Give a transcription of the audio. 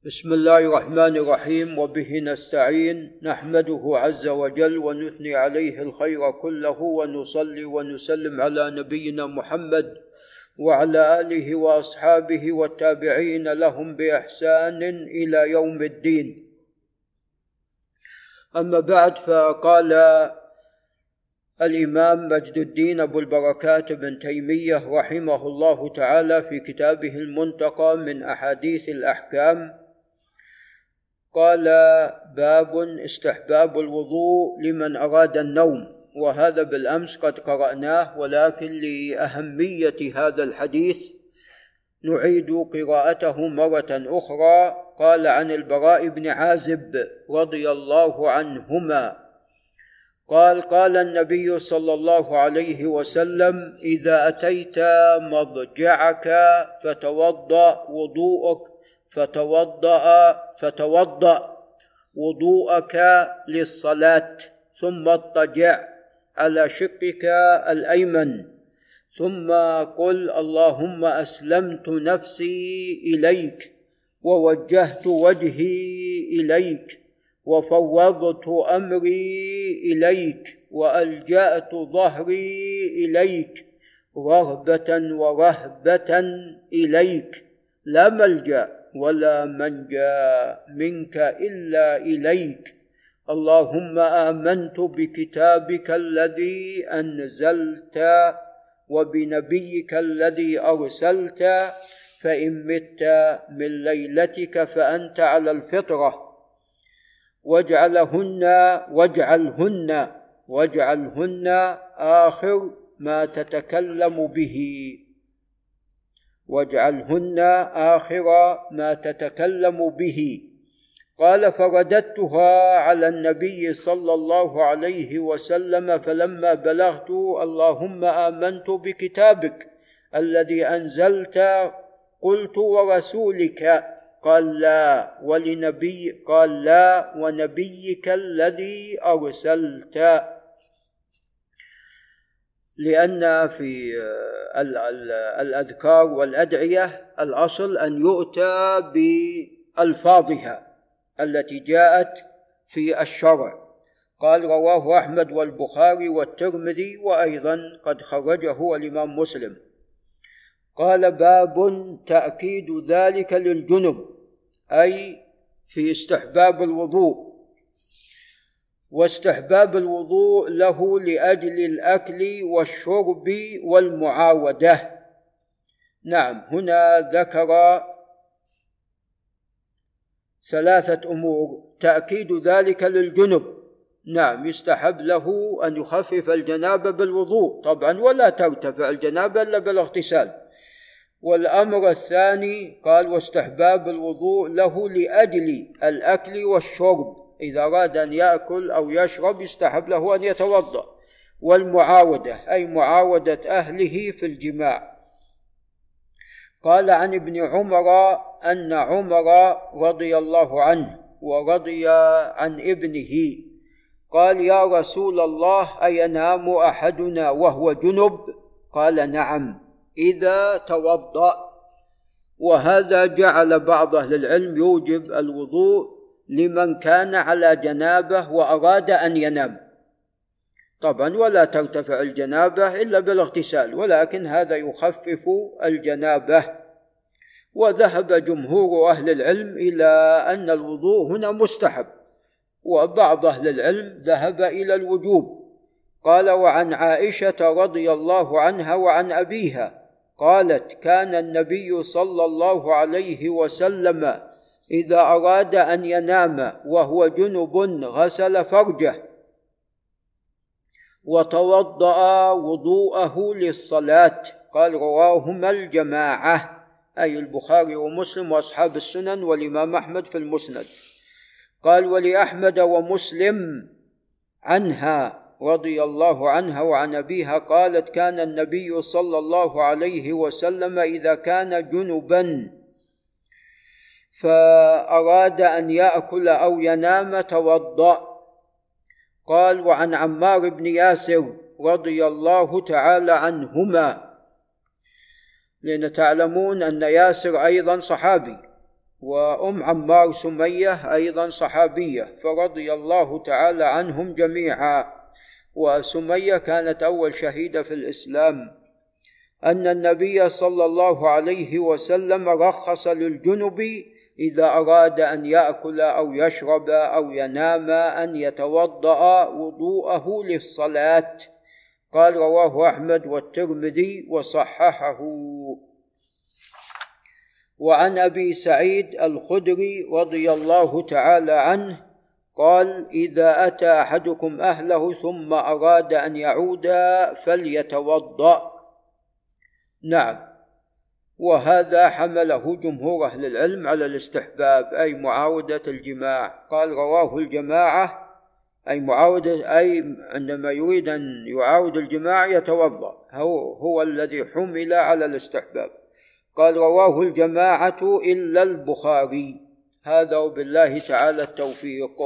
بسم الله الرحمن الرحيم. وبه نستعين. نحمده عز وجل ونثني عليه الخير كله ونصلي ونسلم على نبينا محمد وعلى آله وأصحابه والتابعين لهم بإحسان إلى يوم الدين. أما بعد فقال الإمام مجد الدين أبو البركات بن تيمية رحمه الله تعالى في كتابه المنتقى من أحاديث الأحكام قال باب استحباب الوضوء لمن أراد النوم وهذا بالأمس قد قرأناه ولكن لأهمية هذا الحديث نعيد قراءته مرة أخرى. قال عن البراء بن عازب رضي الله عنهما قال قال النبي صلى الله عليه وسلم إذا أتيت مضجعك فتوضأ وضوءك فتوضأ فتوضأ وضوءك للصلاة ثم اضطجع على شقك الأيمن ثم قل اللهم أسلمت نفسي إليك ووجهت وجهي إليك وفوضت أمري إليك وألجأت ظهري إليك رغبة ورهبة إليك لا ملجأ. ولا منجى منك إلا إليك. اللهم آمنت بكتابك الذي أنزلت وبنبيك الذي أرسلت فإن مت من ليلتك فأنت على الفطرة. واجعلهن واجعلهن واجعلهن آخر ما تتكلم به. واجعلهن آخر ما تتكلم به. قال فرددتها على النبي صلى الله عليه وسلم فلما بلغت اللهم آمنت بكتابك الذي أنزلت قلت ورسولك. قال لا ولنبي قال لا ونبيك الذي أرسلت. لأن في الأذكار والأدعية الأصل أن يؤتى بألفاظها التي جاءت في الشرع. قال رواه أحمد والبخاري والترمذي وأيضا قد خرجه الإمام مسلم. قال باب تأكيد ذلك للجنب أي في استحباب الوضوء. واستحباب الوضوء له لأجل الأكل والشرب والمعاودة. نعم هنا ذكر ثلاثة أمور. تأكيد ذلك للجنب. نعم يستحب له أن يخفف الجنابه بالوضوء. طبعا ولا ترتفع الجنابه إلا بالاغتسال. والأمر الثاني قال واستحباب الوضوء له لأجل الأكل والشرب. إذا أراد أن يأكل أو يشرب يستحب له أن يتوضأ. والمعاودة أي معاودة أهله في الجماع. قال عن ابن عمر أن عمر رضي الله عنه ورضي عن ابنه. قال يا رسول الله أينام أحدنا وهو جنب؟ قال نعم إذا توضأ. وهذا جعل بعض أهل العلم يوجب الوضوء لمن كان على جنابه وأراد أن ينام. طبعا ولا ترتفع الجنابة إلا بالاغتسال ولكن هذا يخفف الجنابة. وذهب جمهور أهل العلم إلى أن الوضوء هنا مستحب وبعض أهل العلم ذهب إلى الوجوب. قال وعن عائشة رضي الله عنها وعن أبيها قالت كان النبي صلى الله عليه وسلم إذا أراد أن ينام وهو جنب غسل فرجه وتوضأ وضوءه للصلاة. قال رواهما الجماعة أي البخاري ومسلم وأصحاب السنن والإمام أحمد في المسند. قال ولأحمد ومسلم عنها رضي الله عنها وعن أبيها قالت كان النبي صلى الله عليه وسلم إذا كان جنبا فأراد أن يأكل أو ينام توضأ. قال وعن عمار بن ياسر رضي الله تعالى عنهما. لأن تعلمون أن ياسر أيضا صحابي وأم عمار سمية أيضا صحابية فرضي الله تعالى عنهم جميعا. وسمية كانت أول شهيدة في الإسلام. أن النبي صلى الله عليه وسلم رخص للجنب إذا أراد أن يأكل أو يشرب أو ينام أن يتوضأ وضوءه للصلاة. قال رواه أحمد والترمذي وصححه. وعن أبي سعيد الخدري رضي الله تعالى عنه قال إذا أتى أحدكم أهله ثم أراد أن يعود فليتوضأ. نعم. وهذا حمله جمهور أهل العلم على الاستحباب أي معاودة الجماع. قال رواه الجماعة أي معاودة أي عندما يريد أن يعاود الجماع يتوضأ. هو هو الذي حمل على الاستحباب. قال رواه الجماعة إلا البخاري. هذا وبالله تعالى التوفيق.